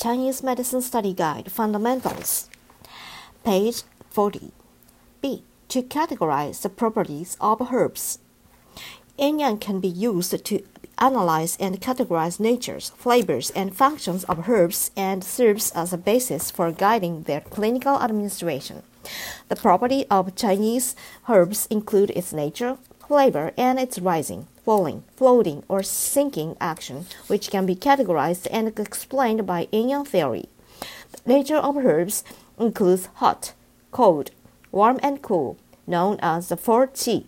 Chinese Medicine Study Guide Fundamentals. Page 40. B. To categorize the properties of herbs. Yin Yang can be used to analyze and categorize natures, flavors, and functions of herbs and serves as a basis for guiding their clinical administration. The property of Chinese herbs include its nature, flavor, and its rising, falling, floating, or sinking action, which can be categorized and explained by yin yang theory. The nature of herbs includes hot, cold, warm, and cool, known as the four qi.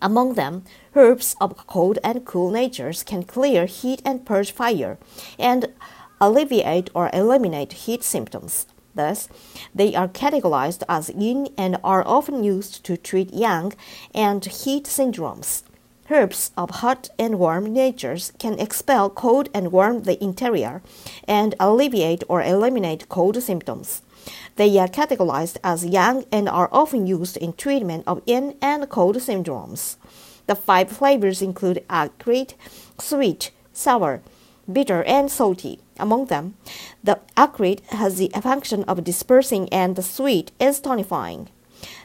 Among them, herbs of cold and cool natures can clear heat and purge fire, and alleviate or eliminate heat symptoms. Thus, they are categorized as yin and are often used to treat yang and heat syndromes. Herbs of hot and warm natures can expel cold and warm the interior and alleviate or eliminate cold symptoms. They are categorized as yang and are often used in treatment of yin and cold syndromes. The five flavors include acrid, sweet, sour, bitter, and salty. Among them, the acrid has the function of dispersing and the sweet is tonifying.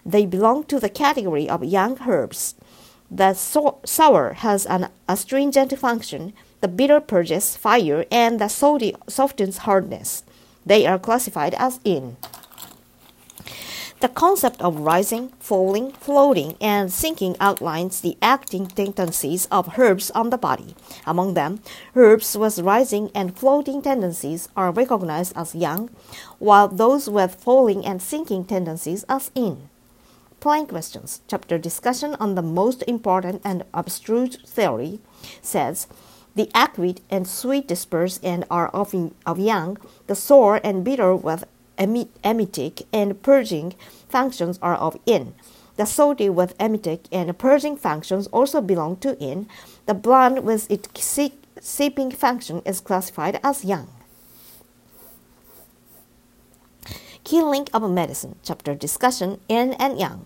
They belong to the category of yang herbs. The so- sour has an astringent function, the bitter purges fire, and the salty softens hardness. They are classified as yin. The concept of rising, falling, floating, and sinking outlines the acting tendencies of herbs on the body. Among them, herbs with rising and floating tendencies are recognized as yang, while those with falling and sinking tendencies as yin. Plain questions, chapter discussion on the most important and abstruse theory, says the acrid and sweet disperse and are of, of yang, the sour and bitter with emetic and purging functions are of yin. The salty with emetic and purging functions also belong to yin. The bland with its seeping function is classified as yang. Key link of medicine, chapter discussion yin and yang,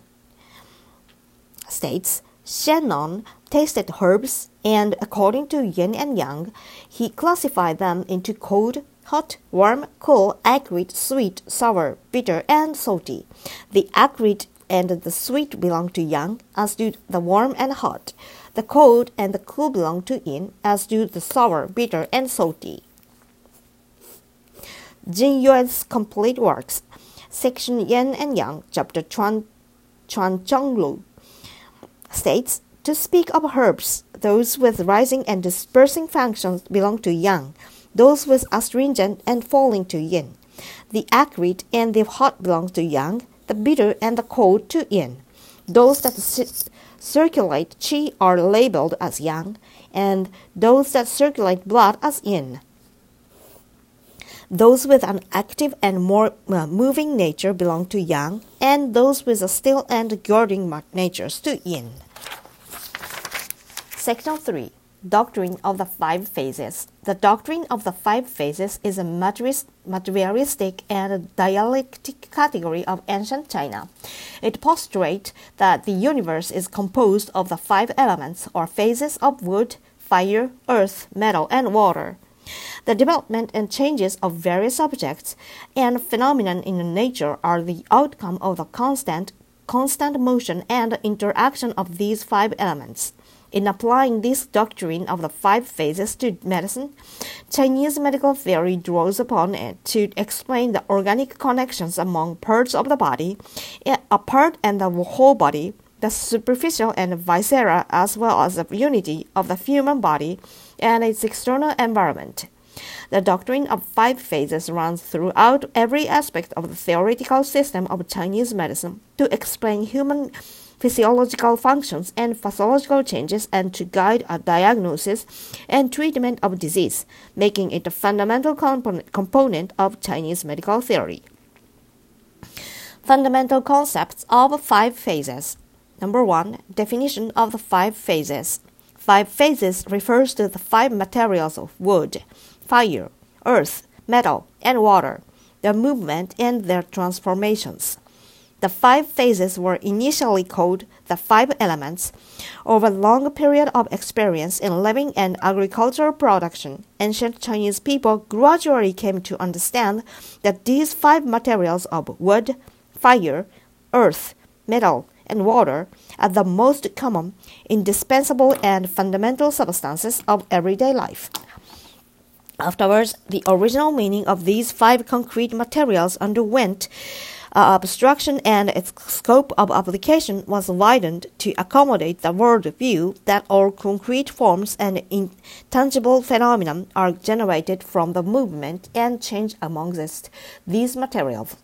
states Shennong tasted herbs and according to yin and yang, he classified them into cold, hot, warm, cool, acrid, sweet, sour, bitter, and salty. The acrid and the sweet belong to yang, as do the warm and hot. The cold and the cool belong to yin, as do the sour, bitter, and salty. Jingyue's complete works, section Yin and Yang, chapter Chuan, Chuan Zhonglu, states to speak of herbs, those with rising and dispersing functions belong to yang those with astringent and falling to yin. The acrid and the hot belong to yang, the bitter and the cold to yin. Those that circulate qi are labeled as yang, and those that circulate blood as yin. Those with an active and more uh, moving nature belong to yang, and those with a still and guarding natures to yin. Section 3 Doctrine of the Five Phases. The doctrine of the five phases is a materialistic and dialectic category of ancient China. It postulates that the universe is composed of the five elements or phases of wood, fire, earth, metal, and water. The development and changes of various objects and phenomena in nature are the outcome of the constant, constant motion and interaction of these five elements. In applying this doctrine of the five phases to medicine, Chinese medical theory draws upon it to explain the organic connections among parts of the body, eh, a part and the whole body, the superficial and viscera, as well as the unity of the human body and its external environment. The doctrine of five phases runs throughout every aspect of the theoretical system of Chinese medicine to explain human physiological functions and pathological changes and to guide a diagnosis and treatment of disease, making it a fundamental component of Chinese medical theory. Fundamental concepts of five phases. Number one, definition of the five phases. Five phases refers to the five materials of wood, fire, earth, metal, and water, their movement and their transformations. The five phases were initially called the five elements. Over a long period of experience in living and agricultural production, ancient Chinese people gradually came to understand that these five materials of wood, fire, earth, metal, and water are the most common, indispensable, and fundamental substances of everyday life. Afterwards, the original meaning of these five concrete materials underwent uh, abstraction and its scope of application was widened to accommodate the world view that all concrete forms and intangible phenomena are generated from the movement and change amongst these materials.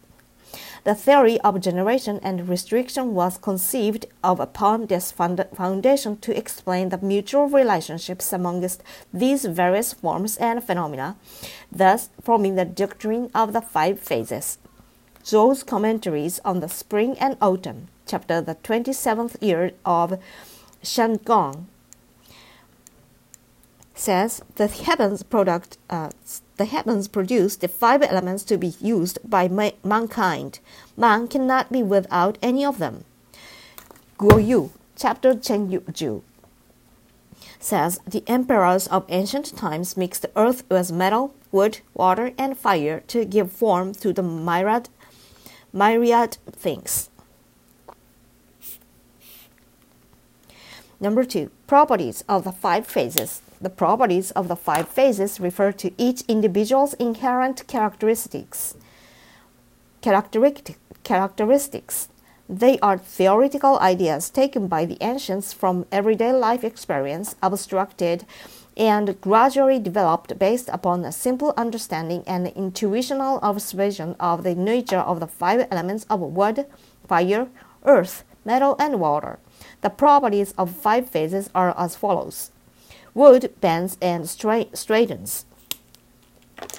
The theory of generation and restriction was conceived of upon this foundation to explain the mutual relationships amongst these various forms and phenomena, thus forming the doctrine of the five phases. Zuo's commentaries on the spring and autumn, chapter the 27th year of Xianggong, says the heavens product uh, the heavens produce the five elements to be used by ma- mankind. Man cannot be without any of them. Guo Yu, chapter Zheng Yu says the emperors of ancient times mixed earth with metal, wood, water, and fire to give form to the myriad myriad things. Number two, properties of the five phases. The properties of the five phases refer to each individual's inherent characteristics. Characteristics. They are theoretical ideas taken by the ancients from everyday life experience, abstracted and gradually developed based upon a simple understanding and intuitional observation of the nature of the five elements of wood, fire, earth, metal, and water. The properties of five phases are as follows wood bends and straightens,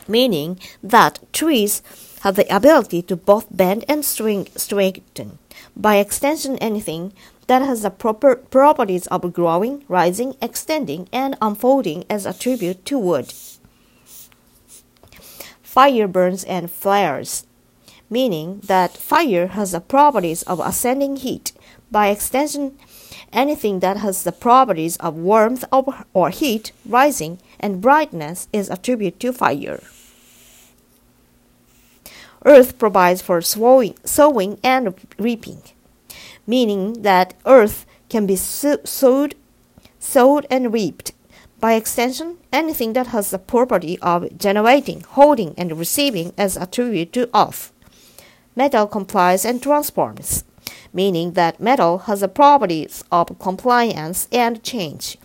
meaning that trees have the ability to both bend and straighten. By extension, anything that has the proper properties of growing, rising, extending, and unfolding as attribute to wood. Fire burns and flares, meaning that fire has the properties of ascending heat. By extension, anything that has the properties of warmth or heat, rising, and brightness is attributed to fire. Earth provides for sowing and reaping meaning that earth can be sowed, sowed and reaped. By extension, anything that has the property of generating, holding, and receiving is attributed to earth. Metal complies and transforms, meaning that metal has the properties of compliance and change.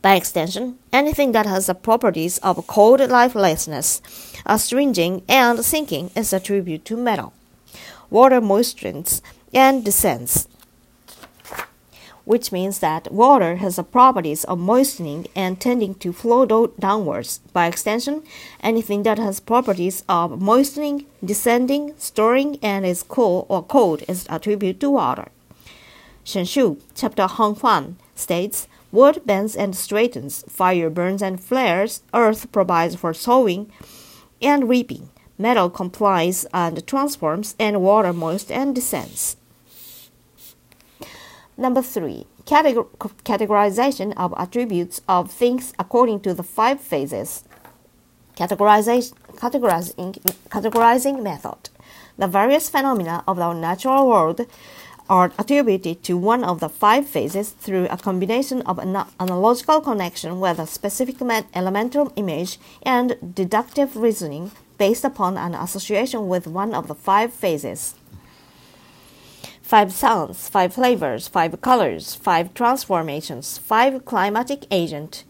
By extension, anything that has the properties of cold lifelessness, astringing, and sinking is attributed to metal. Water moistures and descends, which means that water has the properties of moistening and tending to flow downwards. By extension, anything that has properties of moistening, descending, storing, and is cool or cold is attributed to water. Shang Shu, chapter Hong Fan, states Wood bends and straightens, fire burns and flares, earth provides for sowing and reaping, metal complies and transforms, and water moist and descends. Number three, categor categorization of attributes of things according to the five phases. Categorization, categorizing, categorizing method. The various phenomena of our natural world are attributed to one of the five phases through a combination of an analogical connection with a specific elemental image and deductive reasoning based upon an association with one of the five phases five sounds, five flavors, five colors, five transformations, five climatic agent,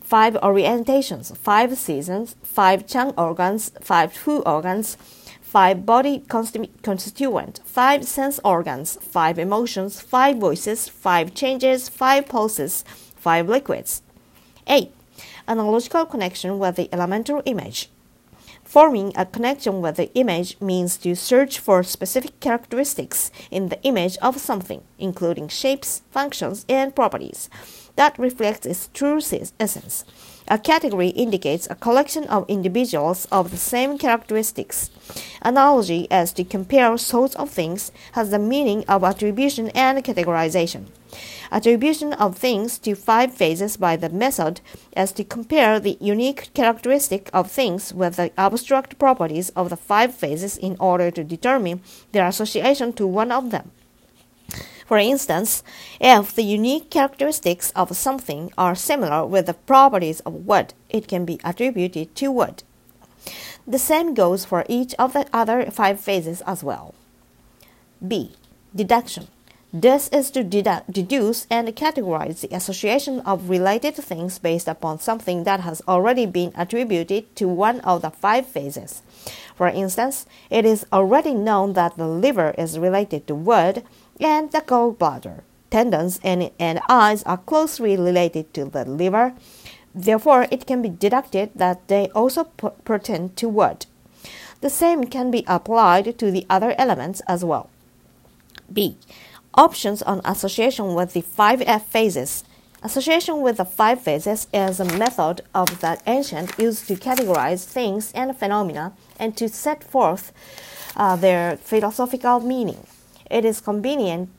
five orientations, five seasons, five zang organs, five fu organs, five body constituent, five sense organs, five emotions, five voices, five changes, five pulses, five liquids. 8. Analogical connection with the elemental image. Forming a connection with the image means to search for specific characteristics in the image of something, including shapes, functions, and properties, that reflect its true essence. A category indicates a collection of individuals of the same characteristics. Analogy as to compare sorts of things has the meaning of attribution and categorization. Attribution of things to five phases by the method as to compare the unique characteristic of things with the abstract properties of the five phases in order to determine their association to one of them. For instance, if the unique characteristics of something are similar with the properties of wood, it can be attributed to wood. The same goes for each of the other five phases as well. B. Deduction. This is to deduce and categorize the association of related things based upon something that has already been attributed to one of the five phases. For instance, it is already known that the liver is related to wood and the gallbladder. Tendons and, and eyes are closely related to the liver. Therefore, it can be deducted that they also pertain to wood. The same can be applied to the other elements as well. B. Options on association with the five F phases. Association with the five phases is a method of the ancient used to categorize things and phenomena and to set forth uh, their philosophical meaning. It is convenient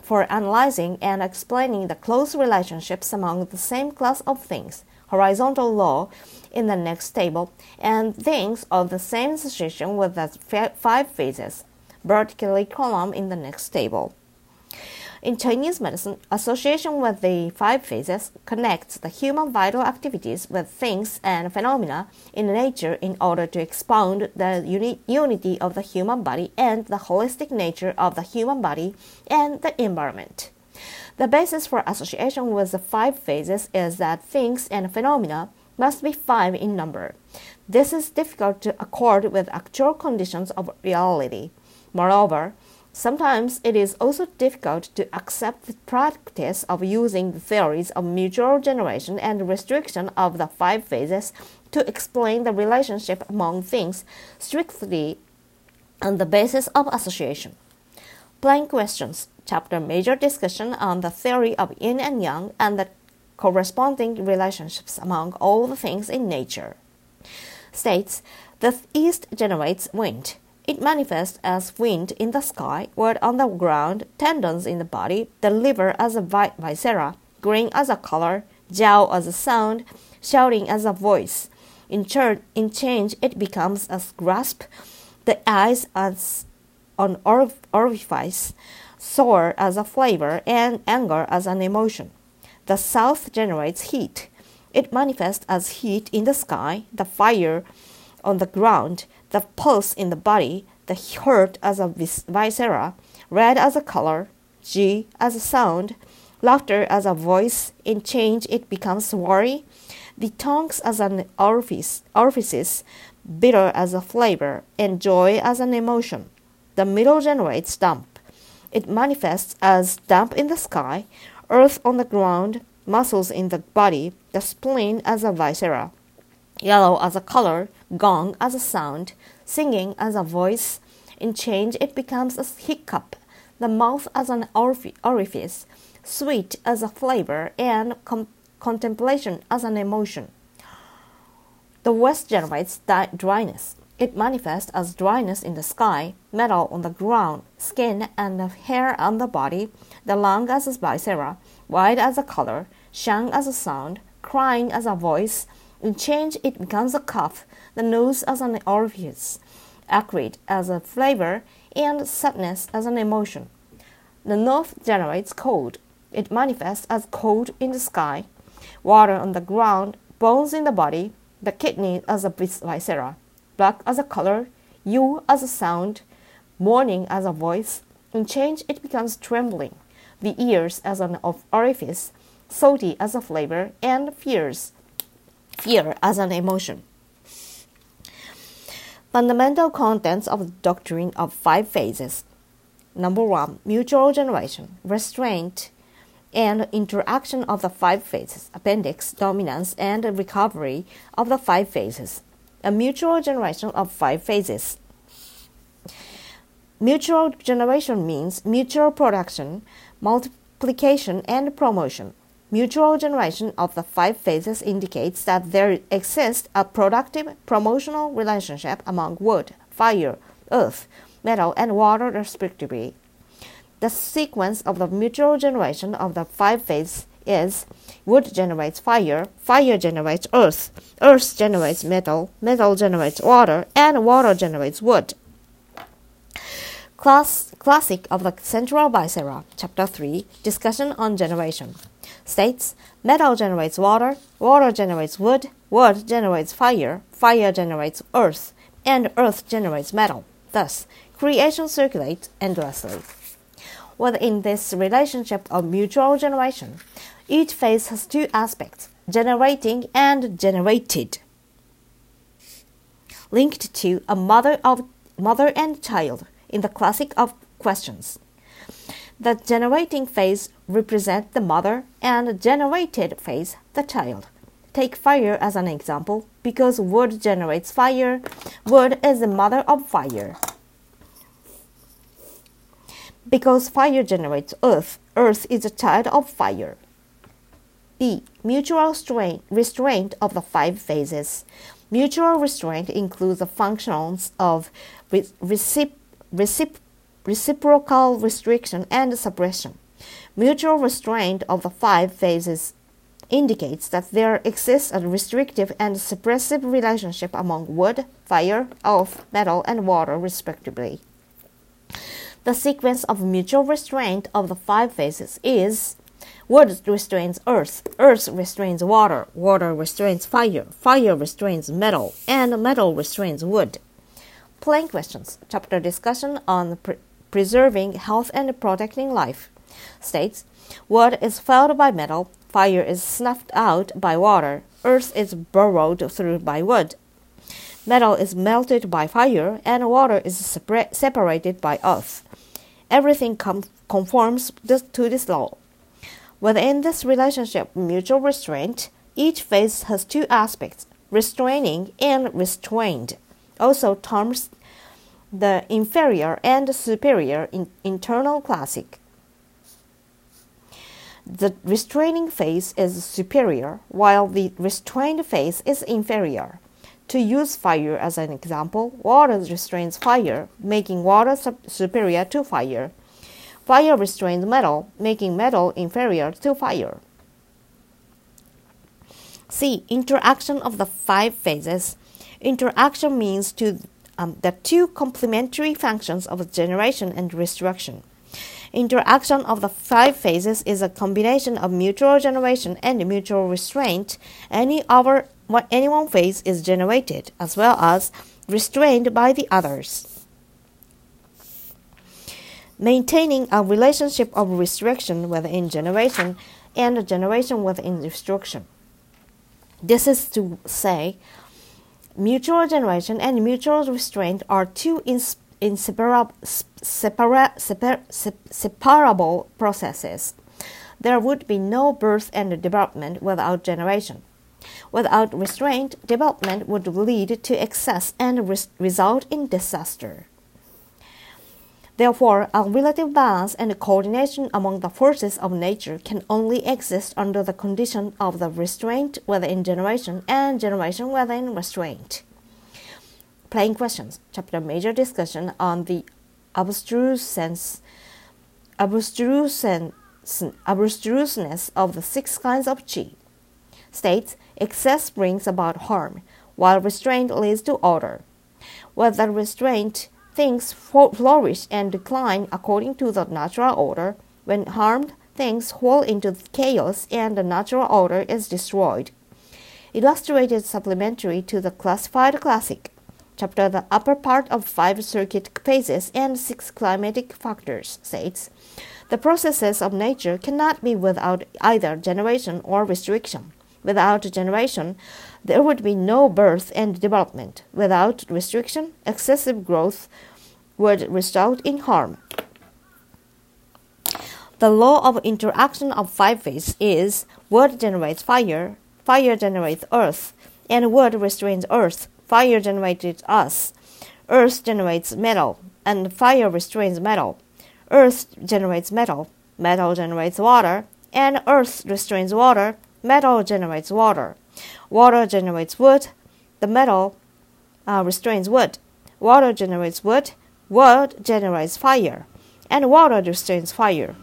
for analyzing and explaining the close relationships among the same class of things, horizontal law in the next table, and things of the same association with the five phases, vertically column in the next table. In Chinese medicine, association with the five phases connects the human vital activities with things and phenomena in nature in order to expound the uni- unity of the human body and the holistic nature of the human body and the environment. The basis for association with the five phases is that things and phenomena must be five in number. This is difficult to accord with actual conditions of reality. Moreover, Sometimes it is also difficult to accept the practice of using the theories of mutual generation and restriction of the five phases to explain the relationship among things strictly on the basis of association. Plain questions, chapter major discussion on the theory of yin and yang and the corresponding relationships among all the things in nature. States the east generates wind it manifests as wind in the sky, wood on the ground, tendons in the body, the liver as a viscera, green as a color, jiao as a sound, shouting as a voice. In, in change, it becomes a grasp, the eyes as an orifice, sour as a flavor, and anger as an emotion. The south generates heat. It manifests as heat in the sky, the fire on the ground, the pulse in the body, the heart as a viscera, red as a color, zhi as a sound, laughter as a voice, in change it becomes worry, the tongues as an orifice, orifices, bitter as a flavor, and joy as an emotion. The middle generates damp. It manifests as damp in the sky, earth on the ground, muscles in the body, the spleen as a viscera, yellow as a color, gong as a sound, singing as a voice. In change, it becomes a hiccup, the mouth as an orifice, sweet as a flavor, and com- contemplation as an emotion. The west generates di- dryness. It manifests as dryness in the sky, metal on the ground, skin and hair on the body, the lung as a viscera, white as a color, shang as a sound, crying as a voice, in change, it becomes a cough, the nose as an orifice, acrid as a flavor, and sadness as an emotion. The north generates cold. It manifests as cold in the sky, water on the ground, bones in the body, the kidney as a viscera, black as a color, yu as a sound, mourning as a voice. In change, it becomes trembling, the ears as an orifice, salty as a flavor, and fierce fear as an emotion. Fundamental contents of the doctrine of five phases. Number one, mutual generation, restraint, and interaction of the five phases, appendix, dominance, and recovery of the five phases. A mutual generation of five phases. Mutual generation means mutual production, multiplication, and promotion. Mutual generation of the five phases indicates that there exists a productive promotional relationship among wood, fire, earth, metal, and water, respectively. The sequence of the mutual generation of the five phases is wood generates fire, fire generates earth, earth generates metal, metal generates water, and water generates wood. Class, classic of the Central Viscera, Chapter 3, Discussion on Generation, states metal generates water, water generates wood, wood generates fire, fire generates earth, and earth generates metal. Thus, creation circulates endlessly. Within this relationship of mutual generation, each phase has two aspects generating and generated, linked to a mother, of, mother and child in the classic of questions. The generating phase represents the mother and the generated phase the child. Take fire as an example because wood generates fire. Wood is the mother of fire. Because fire generates earth, earth is a child of fire. B. Mutual strain, restraint of the five phases. Mutual restraint includes the functions of recip, recip, reciprocal restriction and suppression. Mutual restraint of the five phases indicates that there exists a restrictive and suppressive relationship among wood, fire, earth, metal, and water, respectively. The sequence of mutual restraint of the five phases is Wood restrains earth, earth restrains water, water restrains fire, fire restrains metal, and metal restrains wood. Plain questions. Chapter discussion on pre preserving health and protecting life states wood is felled by metal, fire is snuffed out by water, earth is burrowed through by wood. Metal is melted by fire, and water is separated by earth. Everything com conforms to this law. Within this relationship, mutual restraint, each phase has two aspects restraining and restrained. Also, terms the inferior and superior in internal classic. The restraining phase is superior, while the restrained phase is inferior. To use fire as an example, water restrains fire, making water superior to fire. Fire restrains metal, making metal inferior to fire. C. Interaction of the five phases. Interaction means to um, the two complementary functions of generation and destruction. Interaction of the five phases is a combination of mutual generation and mutual restraint. Any other, any one phase is generated as well as restrained by the others maintaining a relationship of restriction within generation and generation within restriction. This is to say, mutual generation and mutual restraint are two inseparable, separa, processes. There would be no birth and development without generation. Without restraint, development would lead to excess and res result in disaster. Therefore, a relative balance and coordination among the forces of nature can only exist under the condition of the restraint within generation and generation within restraint. Plain questions. Chapter major discussion on the abstruseness, abstruseness, abstruseness of the six kinds of chi. States excess brings about harm, while restraint leads to order. Whether restraint things flourish and decline according to the natural order. When harmed, things fall into chaos and the natural order is destroyed. Illustrated supplementary to the classified classic. Chapter The Upper Part of Five Circuit Phases and Six Climatic Factors states The processes of nature cannot be without either generation or restriction. Without generation, there would be no birth and development. Without restriction, excessive growth would result in harm. The law of interaction of five phases is wood generates fire, fire generates earth, and wood restrains earth, fire generates us. Earth generates metal, and fire restrains metal. Earth generates metal, metal generates water, and earth restrains water, metal generates water. Water generates wood, the metal uh, restrains wood. Water generates wood, wood generates fire, and water restrains fire.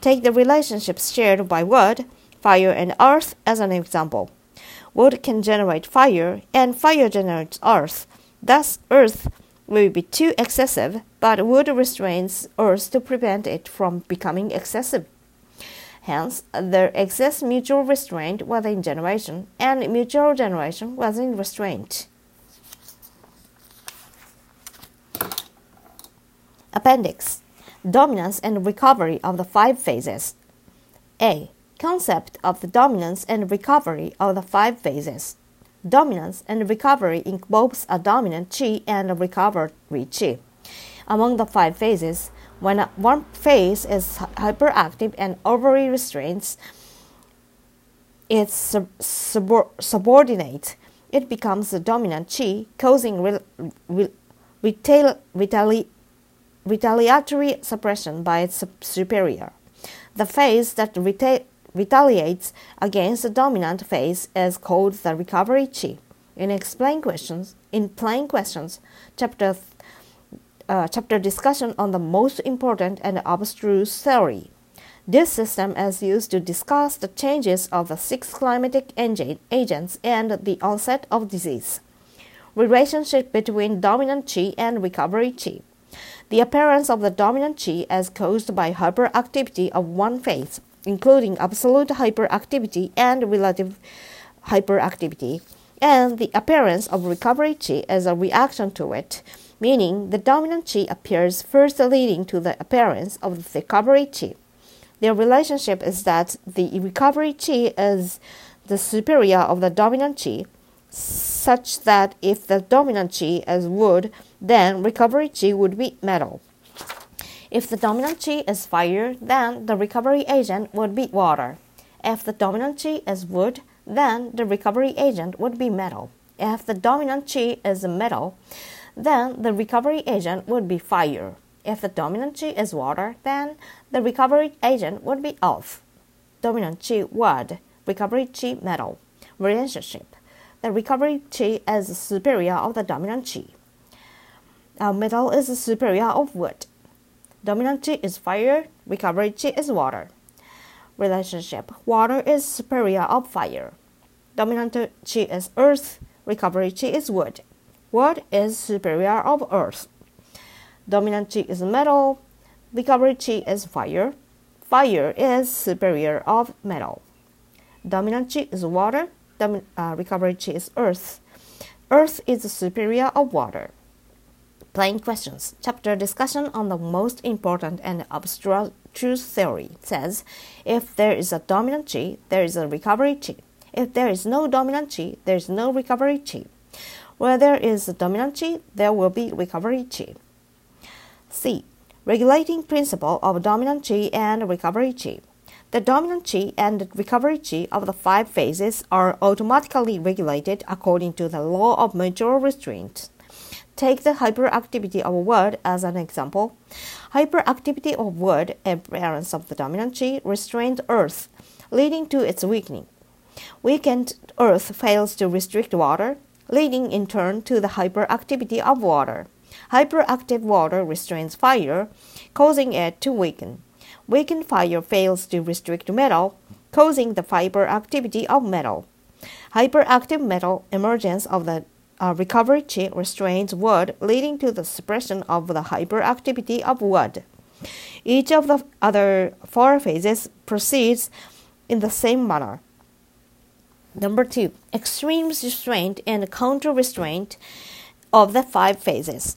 Take the relationships shared by wood, fire, and earth as an example. Wood can generate fire, and fire generates earth. Thus, earth will be too excessive, but wood restrains earth to prevent it from becoming excessive. Hence, there exists mutual restraint within generation, and mutual generation within restraint. Appendix Dominance and recovery of the five phases. A. Concept of the dominance and recovery of the five phases. Dominance and recovery involves a dominant chi and a recovery chi. Among the five phases, when one phase is hyperactive and overly restrains its sub- subordinate, it becomes the dominant chi, causing re- re- retali- retaliatory suppression by its superior. The phase that reta- retaliates against the dominant phase is called the recovery chi. In explain questions, in plain questions, chapter uh, chapter discussion on the most important and abstruse theory. This system is used to discuss the changes of the six climatic agents and the onset of disease. Relationship between dominant chi and recovery chi. The appearance of the dominant chi is caused by hyperactivity of one phase including absolute hyperactivity and relative hyperactivity, and the appearance of recovery chi as a reaction to it, meaning the dominant chi appears first, leading to the appearance of the recovery chi. Their relationship is that the recovery chi is the superior of the dominant chi, such that if the dominant chi is wood, then recovery chi would be metal. If the dominant chi is fire, then the recovery agent would be water. If the dominant chi is wood, then the recovery agent would be metal. If the dominant chi is metal, then the recovery agent would be fire. If the dominant chi is water, then the recovery agent would be earth. Dominant chi wood, recovery chi metal. Relationship. The recovery chi is superior of the dominant chi. Our metal is superior of wood. Dominant chi is fire, recovery chi is water. Relationship Water is superior of fire. Dominant chi is earth, recovery chi is wood. Wood is superior of earth. Dominant chi is metal, recovery chi is fire. Fire is superior of metal. Dominant chi is water, domin- uh, recovery chi is earth. Earth is superior of water. Plain questions. Chapter discussion on the most important and abstruse theory says if there is a dominant chi, there is a recovery chi. If there is no dominant chi, there is no recovery chi. Where there is a dominant chi, there will be recovery chi. C. Regulating principle of dominant chi and recovery chi. The dominant chi and recovery chi of the five phases are automatically regulated according to the law of mutual restraint. Take the hyperactivity of wood as an example. Hyperactivity of wood, appearance of the dominant chi, restrained earth, leading to its weakening. Weakened earth fails to restrict water, leading in turn to the hyperactivity of water. Hyperactive water restrains fire, causing it to weaken. Weakened fire fails to restrict metal, causing the hyperactivity of metal. Hyperactive metal emergence of the uh, recovery chi restrains wood, leading to the suppression of the hyperactivity of wood. Each of the other four phases proceeds in the same manner. Number two, extreme restraint and counter restraint of the five phases.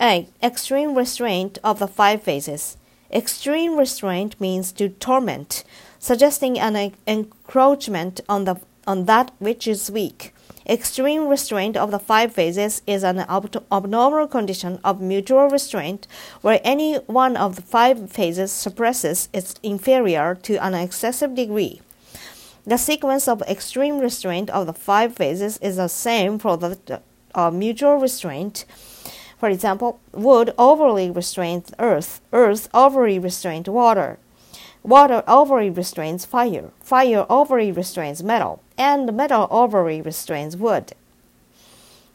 A. Extreme restraint of the five phases. Extreme restraint means to torment, suggesting an encroachment on the on that which is weak. Extreme restraint of the five phases is an ab- abnormal condition of mutual restraint where any one of the five phases suppresses its inferior to an excessive degree. The sequence of extreme restraint of the five phases is the same for the uh, mutual restraint. For example, wood overly restrains earth, earth overly restrains water. Water overly restrains fire, fire overly restrains metal, and metal overly restrains wood.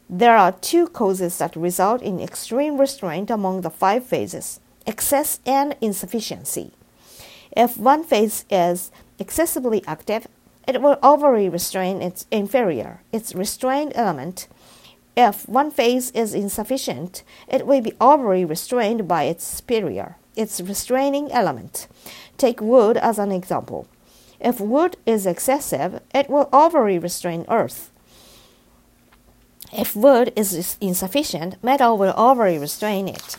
There are two causes that result in extreme restraint among the five phases excess and insufficiency. If one phase is excessively active, it will overly restrain its inferior, its restrained element. If one phase is insufficient, it will be overly restrained by its superior, its restraining element. Take wood as an example. If wood is excessive, it will overly restrain earth. If wood is insufficient, metal will overly restrain it.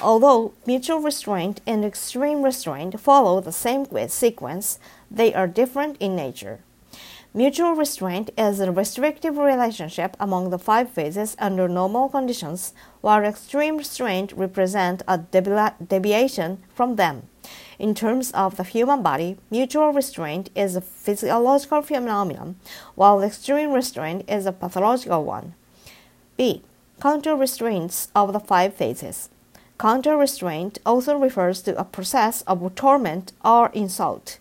Although mutual restraint and extreme restraint follow the same sequence, they are different in nature. Mutual restraint is a restrictive relationship among the five phases under normal conditions, while extreme restraint represents a deviation from them. In terms of the human body, mutual restraint is a physiological phenomenon, while extreme restraint is a pathological one. B. Counter restraints of the five phases. Counter restraint also refers to a process of torment or insult.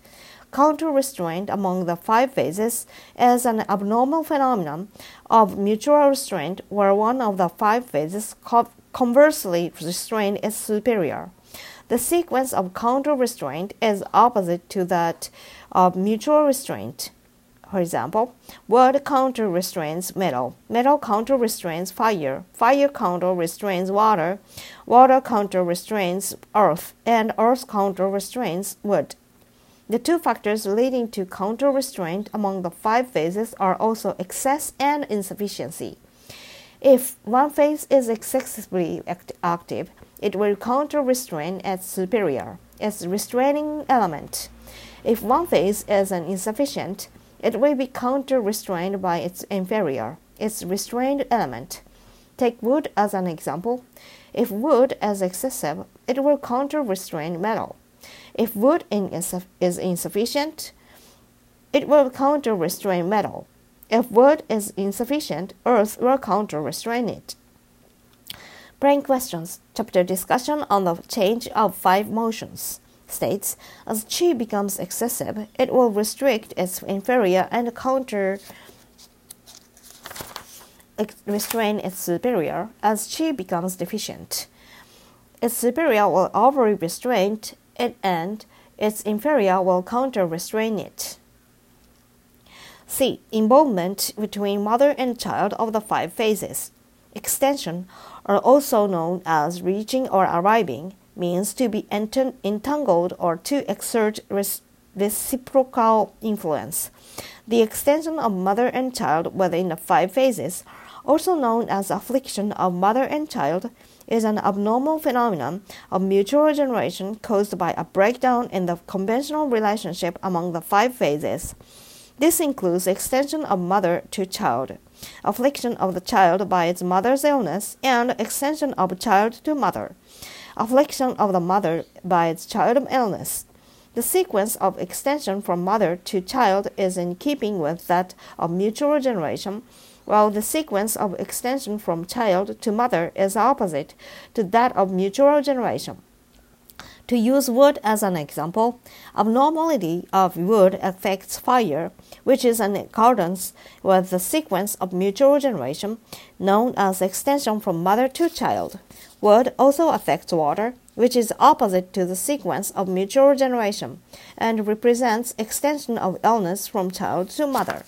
Counter restraint among the five phases is an abnormal phenomenon of mutual restraint where one of the five phases conversely restraint is superior. The sequence of counter restraint is opposite to that of mutual restraint. For example, wood counter restrains metal, metal counter restrains fire, fire counter restrains water, water counter restrains earth, and earth counter restrains wood. The two factors leading to counter restraint among the five phases are also excess and insufficiency. If one phase is excessively active, it will counter restrain its superior, its restraining element. If one phase is an insufficient, it will be counter restrained by its inferior, its restrained element. Take wood as an example. If wood is excessive, it will counter restrain metal. If wood is insufficient, it will counter restrain metal. If wood is insufficient, earth will counter restrain it. Plain questions. Chapter discussion on the change of five motions states as chi becomes excessive, it will restrict its inferior and counter restrain its superior as chi becomes deficient. Its superior will overly restrain it and its inferior will counter restrain it. C. Involvement between mother and child of the five phases. Extension, or also known as reaching or arriving, means to be entangled or to exert reciprocal influence. The extension of mother and child within the five phases, also known as affliction of mother and child, is an abnormal phenomenon of mutual generation caused by a breakdown in the conventional relationship among the five phases. This includes extension of mother to child, affliction of the child by its mother's illness, and extension of child to mother affliction of the mother by its child illness. The sequence of extension from mother to child is in keeping with that of mutual generation, while the sequence of extension from child to mother is opposite to that of mutual generation. To use wood as an example, abnormality of wood affects fire, which is in accordance with the sequence of mutual generation known as extension from mother to child. Wood also affects water, which is opposite to the sequence of mutual generation and represents extension of illness from child to mother.